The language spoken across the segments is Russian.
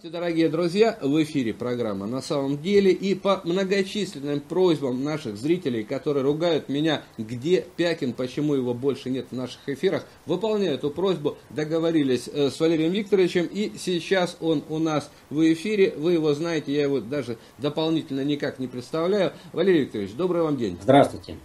Здравствуйте, дорогие друзья! В эфире программа «На самом деле» и по многочисленным просьбам наших зрителей, которые ругают меня, где Пякин, почему его больше нет в наших эфирах, выполняю эту просьбу, договорились э, с Валерием Викторовичем, и сейчас он у нас в эфире, вы его знаете, я его даже дополнительно никак не представляю. Валерий Викторович, добрый вам день! Здравствуйте!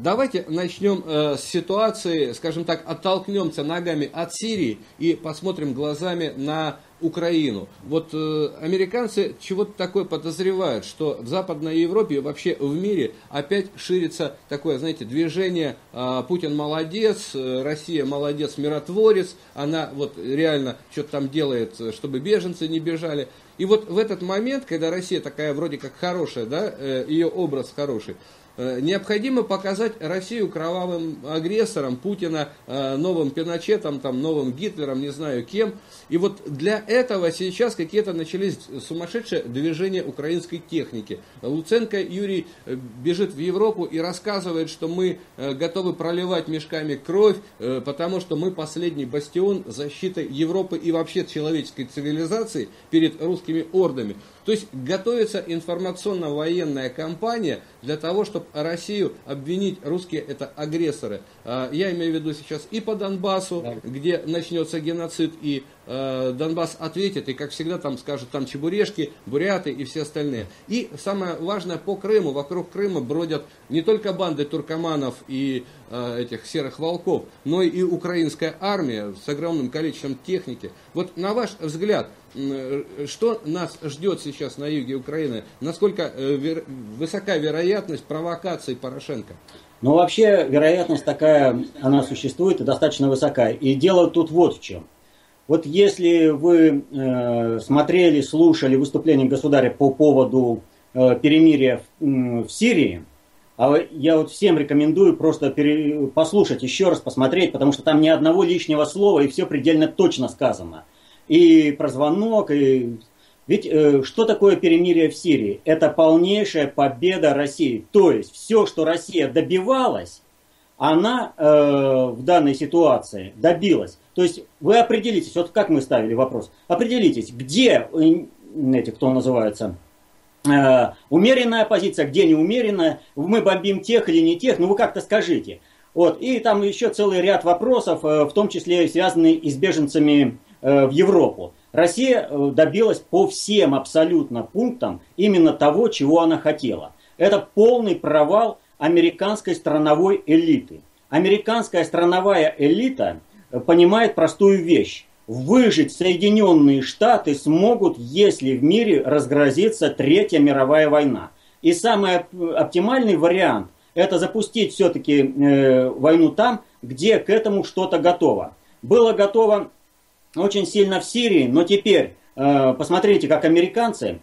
Давайте начнем э, с ситуации, скажем так, оттолкнемся ногами от Сирии и посмотрим глазами на Украину. Вот э, американцы чего-то такое подозревают, что в Западной Европе и вообще в мире опять ширится такое, знаете, движение э, Путин молодец, э, Россия молодец, миротворец, она вот реально что-то там делает, чтобы беженцы не бежали. И вот в этот момент, когда Россия такая вроде как хорошая, да, э, ее образ хороший, Э, необходимо показать Россию кровавым агрессором, Путина э, новым Пиночетом, там, новым Гитлером, не знаю кем. И вот для этого сейчас какие-то начались сумасшедшие движения украинской техники. Луценко Юрий э, бежит в Европу и рассказывает, что мы готовы проливать мешками кровь, потому что мы последний бастион защиты Европы и вообще человеческой цивилизации перед русскими ордами. То есть готовится информационно-военная кампания для того, чтобы Россию обвинить, русские это агрессоры. А, я имею в виду сейчас и по Донбассу, да. где начнется геноцид, и э, Донбасс ответит, и как всегда там скажут там чебурешки, буряты и все остальные. И самое важное по Крыму, вокруг Крыма бродят не только банды туркоманов и э, этих серых волков, но и украинская армия с огромным количеством техники. Вот на ваш взгляд, Э, что нас ждет сейчас на юге Украины? Насколько э, высока вероятность провокации Порошенко? Ну, вообще, вероятность такая, она существует и достаточно высока. И дело тут вот в чем. Вот если вы э, смотрели, слушали выступление государя по поводу э, перемирия в, в Сирии, а я вот всем рекомендую просто пере, послушать еще раз, посмотреть, потому что там ни одного лишнего слова и все предельно точно сказано и про звонок, и... Ведь э, что такое перемирие в Сирии? Это полнейшая победа России. То есть все, что Россия добивалась, она э, в данной ситуации добилась. То есть вы определитесь, вот как мы ставили вопрос, определитесь, где, э, эти, кто называется, э, умеренная позиция, где неумеренная, мы бомбим тех или не тех, ну вы как-то скажите. Вот, и там еще целый ряд вопросов, э, в том числе связанные и с беженцами Э, в Европу. Россия э, добилась по всем абсолютно пунктам именно того, чего она хотела. Это полный провал американской страновой элиты. Американская страновая элита э, понимает простую вещь. Выжить Соединенные Штаты смогут, если в мире разгрозится Третья мировая война. И самый оптимальный вариант – это запустить все-таки э, войну там, где к этому что-то готово. Было готово очень сильно в Сирии, но теперь э, посмотрите, как американцы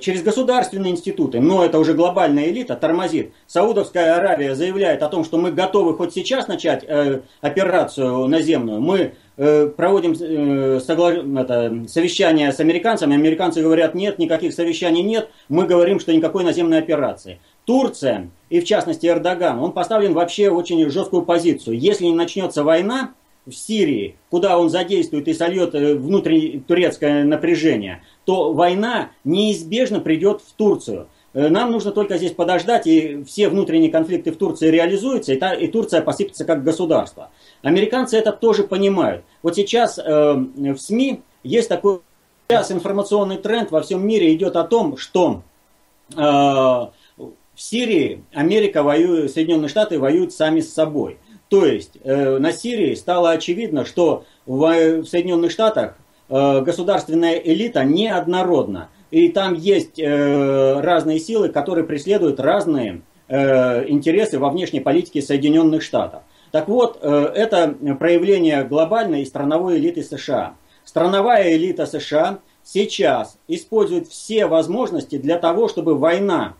через государственные институты, но это уже глобальная элита, тормозит. Саудовская Аравия заявляет о том, что мы готовы хоть сейчас начать э, операцию наземную. Мы э, проводим э, это, совещание с американцами, американцы говорят, нет, никаких совещаний нет, мы говорим, что никакой наземной операции. Турция, и в частности Эрдоган, он поставлен вообще в очень жесткую позицию. Если не начнется война, в Сирии, куда он задействует и сольет э, внутреннее турецкое напряжение, то война неизбежно придет в Турцию. Э, нам нужно только здесь подождать, и все внутренние конфликты в Турции реализуются, и, та, и Турция посыпется как государство. Американцы это тоже понимают. Вот сейчас э, в СМИ есть такой сейчас информационный тренд во всем мире идет о том, что э, в Сирии Америка воюет, Соединенные Штаты воюют сами с собой. То есть э, на Сирии стало очевидно, что в, в Соединенных Штатах э, государственная элита неоднородна. И там есть э, разные силы, которые преследуют разные э, интересы во внешней политике Соединенных Штатов. Так вот, э, это проявление глобальной и страновой элиты США. Страновая элита США сейчас использует все возможности для того, чтобы война,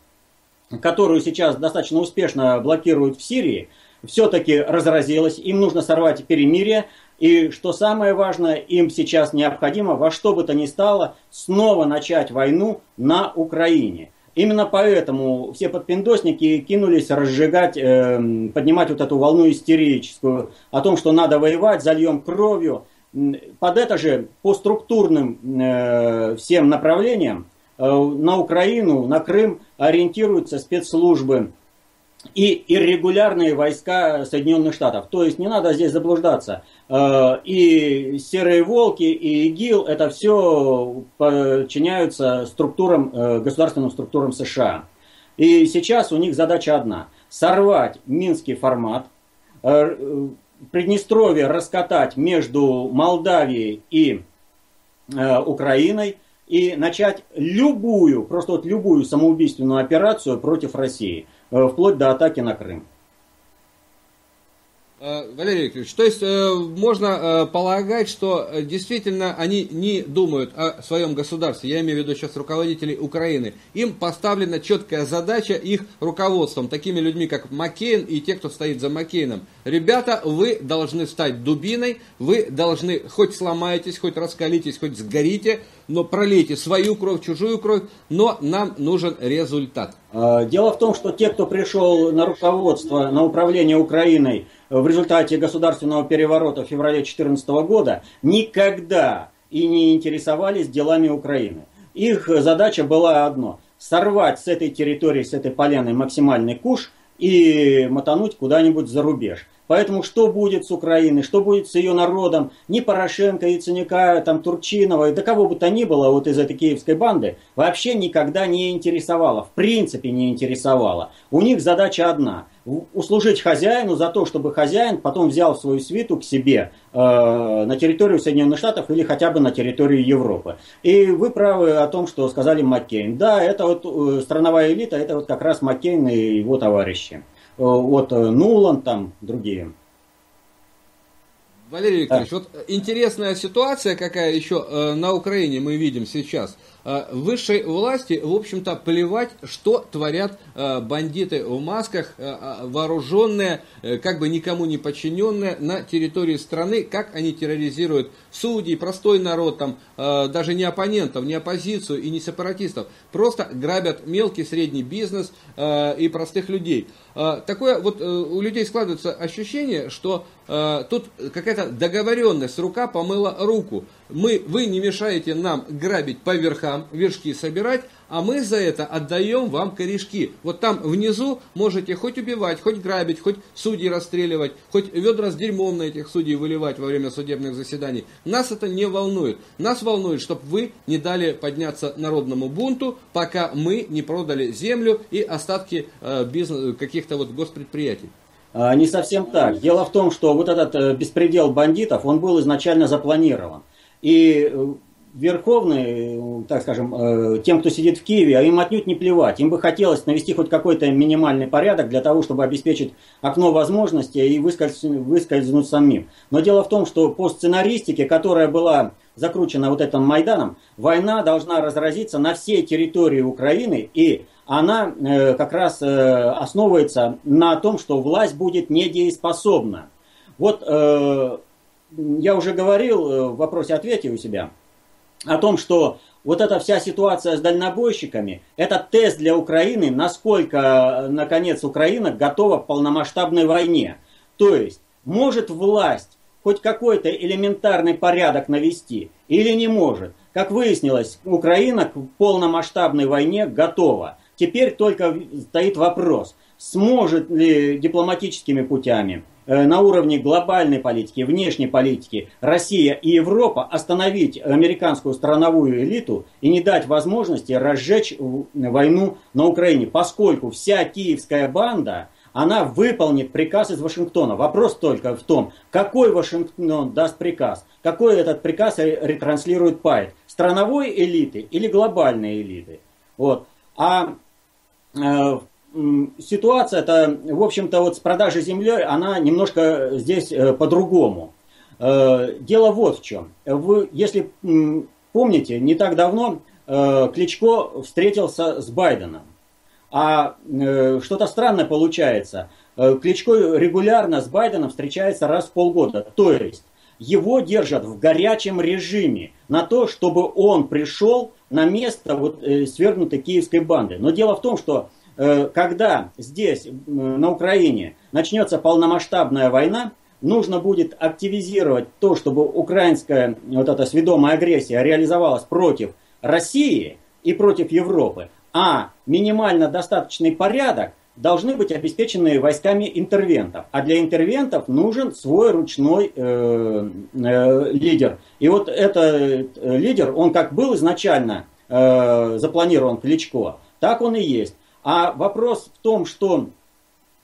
которую сейчас достаточно успешно блокируют в Сирии, все-таки разразилась, им нужно сорвать перемирие, и что самое важное, им сейчас необходимо во что бы то ни стало снова начать войну на Украине. Именно поэтому все подпиндосники кинулись разжигать, э, поднимать вот эту волну истерическую о том, что надо воевать, зальем кровью. под это же по структурным э, всем направлениям э, на Украину, на Крым ориентируются спецслужбы и иррегулярные войска Соединенных Штатов. То есть не надо здесь заблуждаться. Э, и серые волки, и ИГИЛ, это все подчиняются структурам, э, государственным структурам США. И сейчас у них задача одна. Сорвать минский формат, э, Приднестровье раскатать между Молдавией и Украиной и начать любую, просто вот любую самоубийственную операцию против России, вплоть до атаки на Крым. Э, Валерий Викторович, то есть э, можно э, полагать, что действительно они не думают о своем государстве, я имею в виду сейчас руководителей Украины. Им поставлена четкая задача их руководством, такими людьми, как Маккейн и те, кто стоит за Маккейном. Ребята, вы должны стать дубиной, вы должны, хоть сломаетесь, хоть раскалитесь, хоть сгорите, но пролейте свою кровь, чужую кровь, но нам нужен результат. Дело в том, что те, кто пришел на руководство, на управление Украиной, в результате государственного переворота в феврале 2014 года никогда и не интересовались делами Украины. Их задача была одно – сорвать с этой территории, с этой поляны максимальный куш и мотануть куда-нибудь за рубеж. Поэтому что будет с Украиной, что будет с ее народом, ни Порошенко, Яценюка, там, Турчинова, и до кого бы то ни было вот из этой киевской банды, вообще никогда не интересовало, в принципе не интересовало. У них задача одна – услужить хозяину за то, чтобы хозяин потом взял свою свиту к себе э, на территорию Соединенных Штатов или хотя бы на территорию Европы. И вы правы о том, что сказали Маккейн. Да, это вот э, страновая элита, это вот как раз Маккейн и его товарищи. Э, вот э, Нулан там, другие. Валерий Викторович, да. вот интересная ситуация, какая еще э, на Украине мы видим сейчас. Э, высшей власти, в общем-то, плевать, что творят э, бандиты в масках, э, вооруженные, как бы никому не подчиненные на территории страны, как они терроризируют судей, простой народ, там, даже не оппонентов, не оппозицию и не сепаратистов, просто грабят мелкий, средний бизнес и простых людей. Такое вот у людей складывается ощущение, что тут какая-то договоренность, рука помыла руку мы, вы не мешаете нам грабить по верхам, вершки собирать, а мы за это отдаем вам корешки. Вот там внизу можете хоть убивать, хоть грабить, хоть судей расстреливать, хоть ведра с дерьмом на этих судей выливать во время судебных заседаний. Нас это не волнует. Нас волнует, чтобы вы не дали подняться народному бунту, пока мы не продали землю и остатки э, каких-то вот госпредприятий. А, не совсем так. Дело в том, что вот этот э, беспредел бандитов, он был изначально запланирован. И э, верховные, э, так скажем, э, тем, кто сидит в Киеве, им отнюдь не плевать. Им бы хотелось навести хоть какой-то минимальный порядок для того, чтобы обеспечить окно возможностей и выскользнуть, выскользнуть самим. Но дело в том, что по сценаристике, которая была закручена вот этим Майданом, война должна разразиться на всей территории Украины, и она как раз основывается на том, что власть будет недееспособна. Вот я уже говорил э, в вопросе-ответе у себя о том, что вот эта вся ситуация с дальнобойщиками, это тест для Украины, насколько, наконец, Украина готова к полномасштабной войне. То есть, может власть хоть какой-то элементарный порядок навести или не может. Как выяснилось, Украина к полномасштабной войне готова. Теперь только стоит вопрос, сможет ли дипломатическими путями, Э, на уровне глобальной политики, внешней политики Россия и Европа остановить американскую страновую элиту и не дать возможности разжечь войну на Украине, поскольку вся киевская банда, она выполнит приказ из Вашингтона. Вопрос только в том, какой Вашингтон даст приказ, какой этот приказ ретранслирует Пайт, страновой элиты или глобальной элиты. Вот. А э, ситуация-то, в общем-то, вот с продажей земли, она немножко здесь э, по-другому. Э, дело вот в чем. Вы, если помните, не так давно э, Кличко встретился с Байденом. А что-то странное получается. Кличко регулярно с Байденом встречается раз в полгода. То есть его держат в горячем режиме на то, чтобы он пришел на место вот, свергнутой киевской банды. Но дело в том, что когда здесь, на Украине, начнется полномасштабная война, нужно будет активизировать то, чтобы украинская вот эта сведомая агрессия реализовалась против России и против Европы, а минимально достаточный порядок должны быть обеспечены войсками интервентов. А для интервентов нужен свой ручной э, э, лидер. И вот этот э, лидер, он как был изначально э, запланирован Кличко, так он и есть. А вопрос в том, что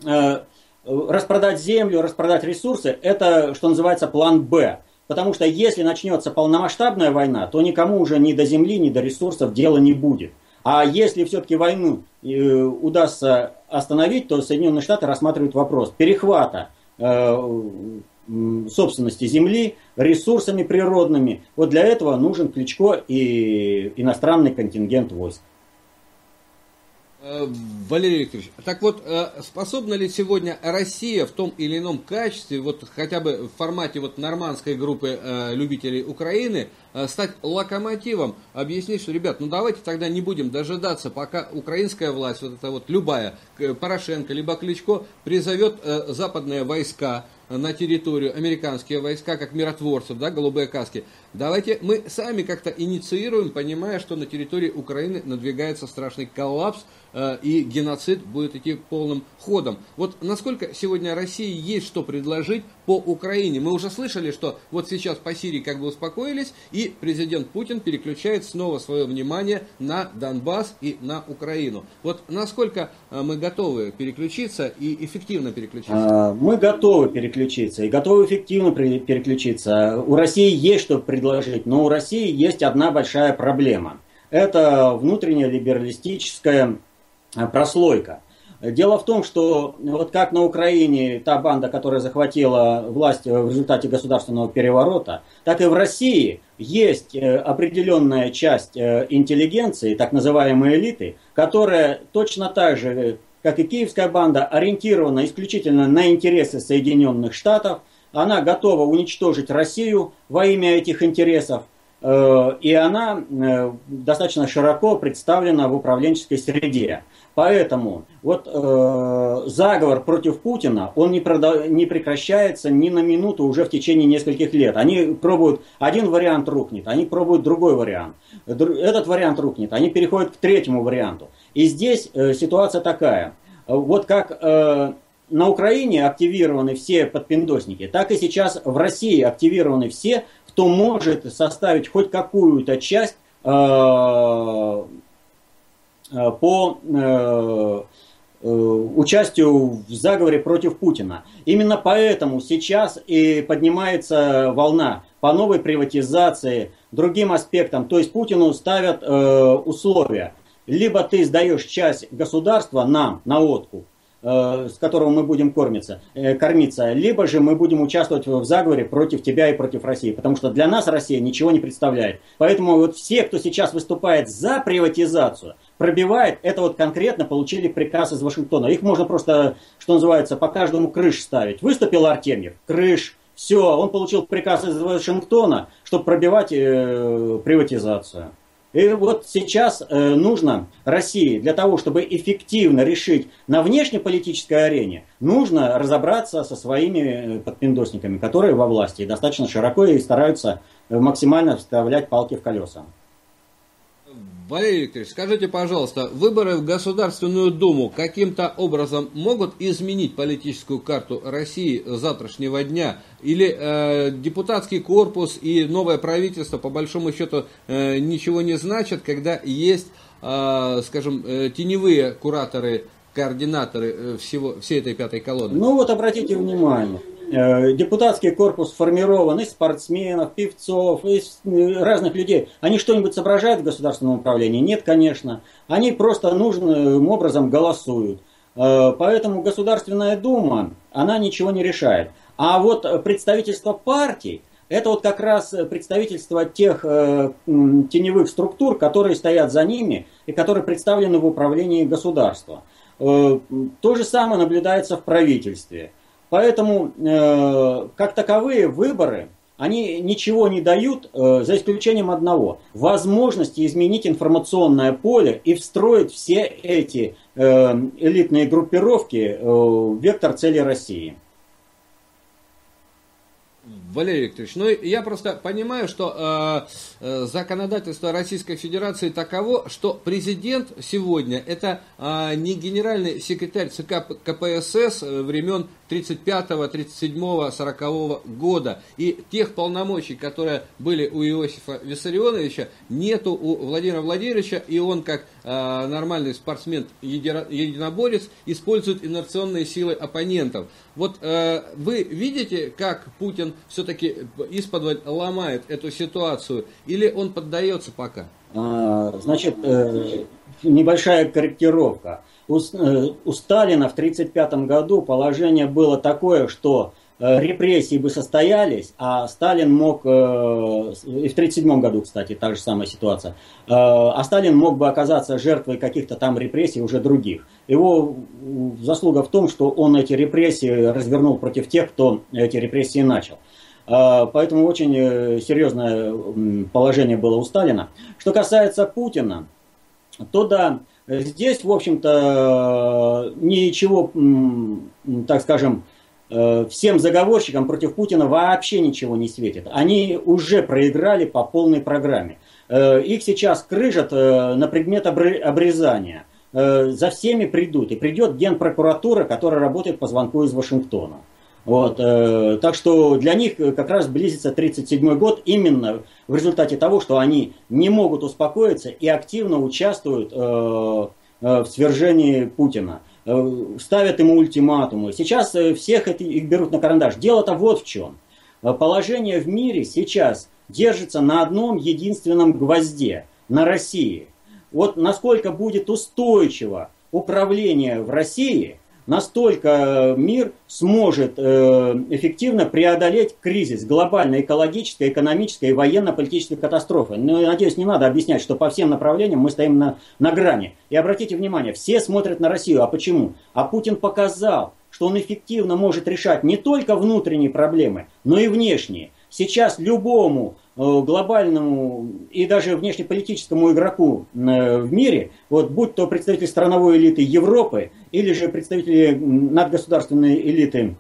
э, распродать землю, распродать ресурсы, это, что называется, план «Б». Потому что если начнется полномасштабная война, то никому уже ни до земли, ни до ресурсов дела не будет. А если все-таки войну э, удастся остановить, то Соединенные Штаты рассматривают вопрос перехвата э, собственности земли ресурсами природными. Вот для этого нужен Кличко и иностранный контингент войск. Э, Валерий Викторович, так вот, э, способна ли сегодня Россия в том или ином качестве, вот хотя бы в формате вот нормандской группы э, любителей Украины, стать локомотивом, объяснить, что, ребят, ну давайте тогда не будем дожидаться, пока украинская власть, вот эта вот любая, Порошенко, либо Кличко, призовет западные войска, на территорию американские войска, как миротворцев, да, голубые каски. Давайте мы сами как-то инициируем, понимая, что на территории Украины надвигается страшный коллапс, э, и геноцид будет идти полным ходом. Вот насколько сегодня России есть что предложить по Украине? Мы уже слышали, что вот сейчас по Сирии как бы успокоились, и президент Путин переключает снова свое внимание на Донбасс и на Украину. Вот насколько э, мы готовы переключиться и эффективно переключиться? А, мы готовы переключиться и готовы эффективно переключиться. У России есть что предложить, но у России есть одна большая проблема. Это внутренняя либералистическая Э, прослойка. Дело в том, что вот как на Украине та банда, которая захватила власть в результате государственного переворота, так и в России есть э, определенная часть э, интеллигенции, так называемые элиты, которая точно так же, как и киевская банда, ориентирована исключительно на интересы Соединенных Штатов. Она готова уничтожить Россию во имя этих интересов. И она достаточно широко представлена в управленческой среде. Поэтому вот э, заговор против Путина, он не, прода- не прекращается ни на минуту уже в течение нескольких лет. Они пробуют, один вариант рухнет, они пробуют другой вариант. Этот вариант рухнет, они переходят к третьему варианту. И здесь э, ситуация такая. Вот как э, на Украине активированы все подпиндосники, так и сейчас в России активированы все, кто может составить хоть какую-то часть э, по э, э, участию в заговоре против Путина. Именно поэтому сейчас и поднимается волна по новой приватизации, другим аспектам. То есть Путину ставят условия. Либо ты сдаешь часть государства нам на откуп, с которого мы будем кормиться, кормиться, либо же мы будем участвовать в заговоре против тебя и против России, потому что для нас Россия ничего не представляет. Поэтому вот все, кто сейчас выступает за приватизацию, пробивает, это вот конкретно получили приказ из Вашингтона. Их можно просто, что называется, по каждому крыш ставить. Выступил Артемьев, крыш, все, он получил приказ из Вашингтона, чтобы пробивать э, приватизацию. И вот сейчас э, нужно России для того, чтобы эффективно решить на внешнеполитической арене, нужно разобраться со своими э, подпиндосниками, которые во власти достаточно широко и стараются э, максимально вставлять палки в колеса. Валерий Викторович, скажите, пожалуйста, выборы в Государственную Думу каким-то образом могут изменить политическую карту России завтрашнего дня? Или э, депутатский корпус и новое правительство, по большому счету, э, ничего не значат, когда есть, э, скажем, э, теневые кураторы, координаторы э, всего, всей этой пятой колонны? Ну вот обратите внимание, депутатский корпус сформирован из спортсменов, певцов, из э, разных людей. Они что-нибудь соображают в государственном управлении? Нет, конечно. Они просто нужным образом голосуют. Э, поэтому Государственная Дума, она ничего не решает. А вот представительство партий, это вот как раз представительство тех э, теневых структур, которые стоят за ними и которые представлены в управлении государства. Э, то же самое наблюдается в правительстве. Поэтому, э, как таковые выборы, они ничего не дают, э, за исключением одного. Возможности изменить информационное поле и встроить все эти э, элитные группировки в вектор цели России. Валерий Викторович, ну я просто понимаю, что э, законодательство Российской Федерации таково, что президент сегодня это э, не генеральный секретарь ЦК КПСС времен 35, 37, 40 года. И тех полномочий, которые были у Иосифа Виссарионовича, нету у Владимира Владимировича, и он как э, нормальный спортсмен-единоборец использует инерционные силы оппонентов. Вот э, вы видите, как Путин все-таки из-под ломает эту ситуацию, или он поддается пока? А, значит, э, небольшая корректировка. У, э, у Сталина в 1935 году положение было такое, что э, репрессии бы состоялись, а Сталин мог, и в 1937 году, кстати, та же самая ситуация, а Сталин мог бы оказаться жертвой каких-то там репрессий уже других. Его заслуга в том, что он эти репрессии развернул против тех, кто эти репрессии начал. Поэтому очень серьезное положение было у Сталина. Что касается Путина, то да, Здесь, в общем-то, ничего, так скажем, э, всем заговорщикам против Путина вообще ничего не светит. Они уже проиграли по полной программе. Э, их сейчас крыжат э, на предмет обрезания. За всеми придут. И придет генпрокуратура, которая работает по звонку из Вашингтона. Вот, э, так что для них как раз близится 1937 год именно в результате того, что они не могут успокоиться и активно участвуют э, э, в свержении Путина. Э, ставят ему ультиматумы. Сейчас э, всех это, их берут на карандаш. Дело-то вот в чем. Э, положение в мире сейчас держится на одном единственном гвозде, на России. Вот насколько будет устойчиво управление в России – настолько э, мир сможет э, эффективно преодолеть кризис глобальной экологической, экономической и военно-политической катастрофы. Но, надеюсь, не надо объяснять, что по всем направлениям мы стоим на, на грани. И обратите внимание, все смотрят на Россию. А почему? А Путин показал, что он эффективно может решать не только внутренние проблемы, но и внешние. Сейчас любому Э, глобальному и даже внешнеполитическому игроку э, в мире, вот, будь то представители страновой элиты Европы или же представители надгосударственной элиты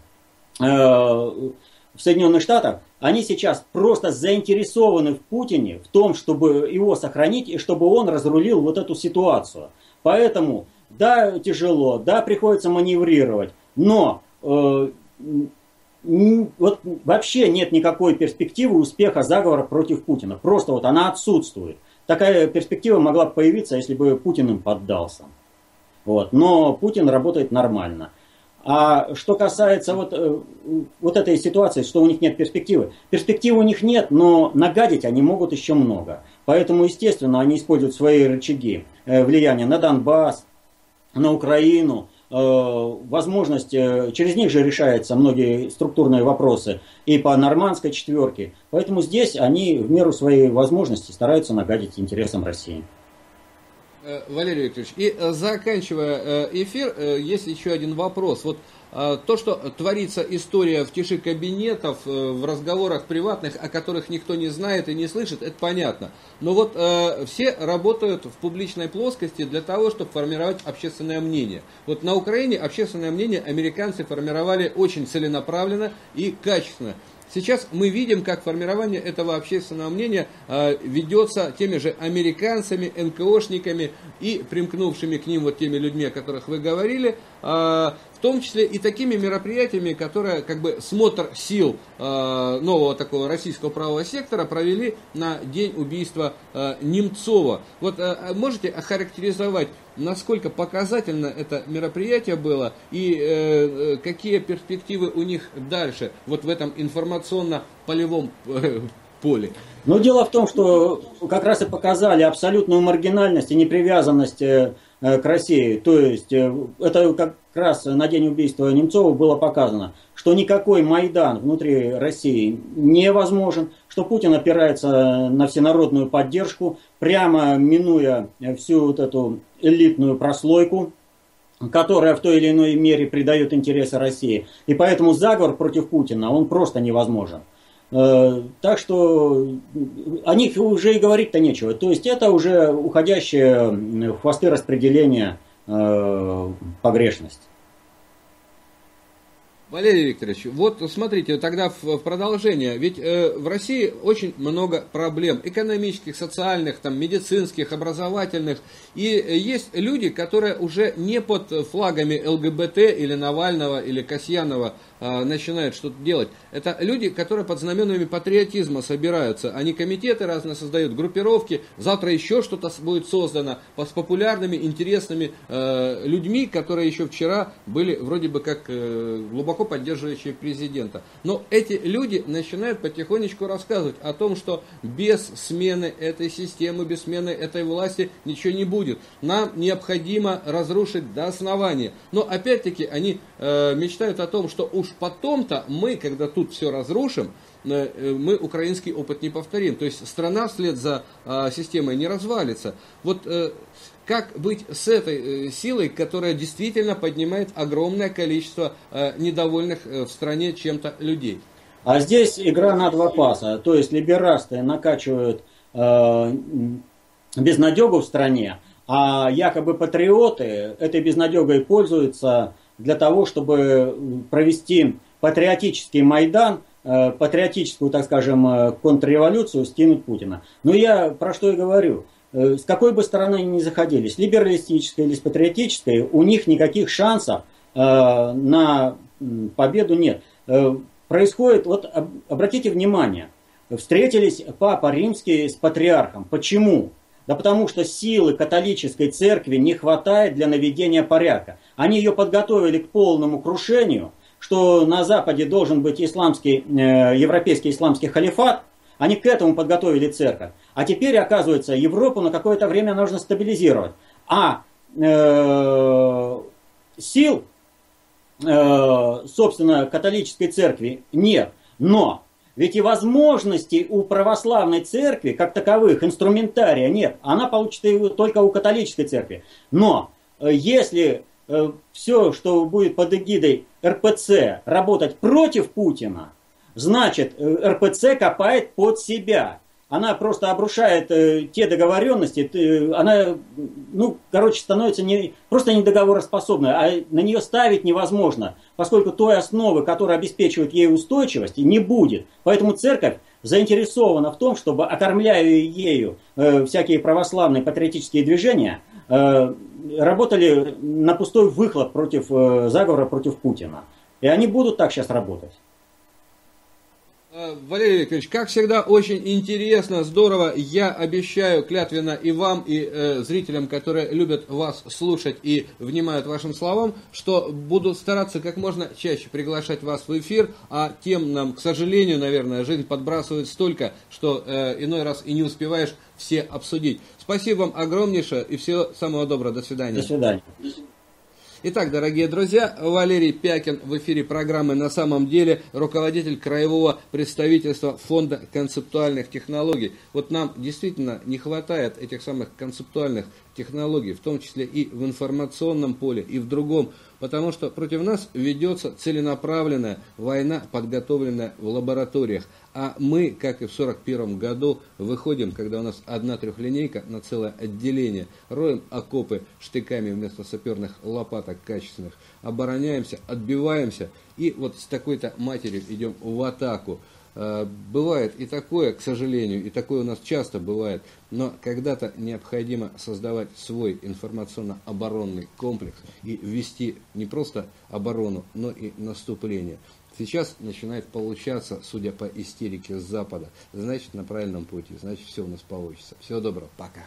э, в Соединенных Штатах, они сейчас просто заинтересованы в Путине, в том, чтобы его сохранить и чтобы он разрулил вот эту ситуацию. Поэтому, да, тяжело, да, приходится маневрировать, но вот вообще нет никакой перспективы успеха заговора против Путина. Просто вот она отсутствует. Такая перспектива могла бы появиться, если бы Путин им поддался. Вот. Но Путин работает нормально. А что касается вот, э, вот этой ситуации, что у них нет перспективы. Перспективы у них нет, но нагадить они могут еще много. Поэтому, естественно, они используют свои рычаги э, влияния на Донбасс, на Украину, возможность, э, через них же решаются многие структурные вопросы и по нормандской четверке. Поэтому здесь они в меру своей возможности стараются нагадить интересам России. Э, Валерий Викторович, и заканчивая эфир, есть еще один вопрос. Вот то, что творится история в тиши кабинетов, э, в разговорах приватных, о которых никто не знает и не слышит, это понятно. Но вот э, все работают в публичной плоскости для того, чтобы формировать общественное мнение. Вот на Украине общественное мнение американцы формировали очень целенаправленно и качественно. Сейчас мы видим, как формирование этого общественного мнения э, ведется теми же американцами, НКОшниками и примкнувшими к ним вот теми людьми, о которых вы говорили, э, в том числе и такими мероприятиями, которые как бы смотр сил э, нового такого российского правого сектора провели на день убийства Немцова. Вот можете охарактеризовать, насколько показательно это мероприятие было и э, э какие перспективы у них дальше вот в этом информационно-полевом э, поле? Ну, дело в том, что как раз и показали абсолютную маргинальность и непривязанность э, к России. То есть это как раз на день убийства Немцова было показано, что никакой Майдан внутри России невозможен, что Путин опирается на всенародную поддержку, прямо минуя всю вот эту элитную прослойку, которая в той или иной мере придает интересы России. И поэтому заговор против Путина, он просто невозможен. Э, так что о них уже и говорить-то нечего. То есть это уже уходящее в хвосты распределения э, погрешность. Валерий Викторович, вот смотрите, тогда в продолжение. Ведь э, в России очень много проблем экономических, социальных, там, медицинских, образовательных. И есть люди, которые уже не под флагами ЛГБТ или Навального или Касьянова начинают что-то делать. Это люди, которые под знаменами патриотизма собираются. Они комитеты разные создают, группировки. Завтра еще что-то будет создано с популярными, интересными э, людьми, которые еще вчера были вроде бы как э, глубоко поддерживающие президента. Но эти люди начинают потихонечку рассказывать о том, что без смены этой системы, без смены этой власти ничего не будет. Нам необходимо разрушить до основания. Но опять-таки они э, мечтают о том, что уж потом-то мы, когда тут все разрушим, э, э, мы украинский опыт не повторим. То есть страна вслед за э, системой не развалится. Вот как быть с этой силой, которая действительно поднимает огромное количество недовольных в стране чем-то людей? А здесь игра на два паса. То есть либерасты накачивают безнадегу в стране, а якобы патриоты этой безнадегой пользуются для того, чтобы провести патриотический Майдан, э, патриотическую, так скажем, э, контрреволюцию, стянуть Путина. Но я про что и говорю. Э, с какой бы стороны они ни заходили, с либералистической или с патриотической, у них никаких шансов на победу нет. Происходит, вот обратите внимание, встретились Папа Римский с патриархом. Почему? Да потому что силы католической церкви не хватает для наведения порядка. Они ее подготовили к полному крушению, что на Западе должен быть исламский, э, европейский исламский халифат. Они к этому подготовили церковь. А теперь, оказывается, Европу на какое-то время нужно стабилизировать. А э, сил, э, собственно, католической церкви нет. Но ведь и возможностей у православной церкви, как таковых, инструментария нет. Она получит его только у католической церкви. Но э, если э, все, что будет под эгидой РПЦ, работать против Путина, значит, э, РПЦ копает под себя она просто обрушает э, те договоренности, э, она, ну, короче, становится не, просто недоговороспособной, а на нее ставить невозможно, поскольку той основы, которая обеспечивает ей устойчивость, не будет. Поэтому церковь заинтересована в том, чтобы, окормляя ею э, всякие православные патриотические движения, э, работали на пустой выхлоп против э, заговора против Путина. И они будут так сейчас работать. Э, Валерий Викторович, как всегда, очень интересно, здорово. Я обещаю клятвенно и вам, и э, зрителям, которые любят вас слушать и внимают вашим словам, что буду стараться как можно чаще приглашать вас в эфир, а тем нам, к сожалению, наверное, жизнь подбрасывает столько, что э, иной раз и не успеваешь все обсудить. Спасибо вам огромнейшее и всего самого доброго. До свидания. До свидания. Итак, дорогие друзья, Валерий Пякин в эфире программы «На самом деле» руководитель краевого представительства Фонда концептуальных технологий. Вот нам действительно не хватает этих самых концептуальных технологий, в том числе и в информационном поле, и в другом, потому что против нас ведется целенаправленная война, подготовленная в лабораториях. А мы, как и в 1941 году, выходим, когда у нас одна трехлинейка на целое отделение, роем окопы штыками вместо саперных лопаток качественных, обороняемся, отбиваемся, и вот с такой-то матерью идем в атаку. Э, бывает и такое, к сожалению, и такое у нас часто бывает, но когда-то необходимо создавать свой информационно-оборонный комплекс и ввести не просто оборону, но и наступление. Сейчас начинает получаться, судя по истерике с Запада. Значит, на правильном пути. Значит, все у нас получится. Всего доброго. Пока.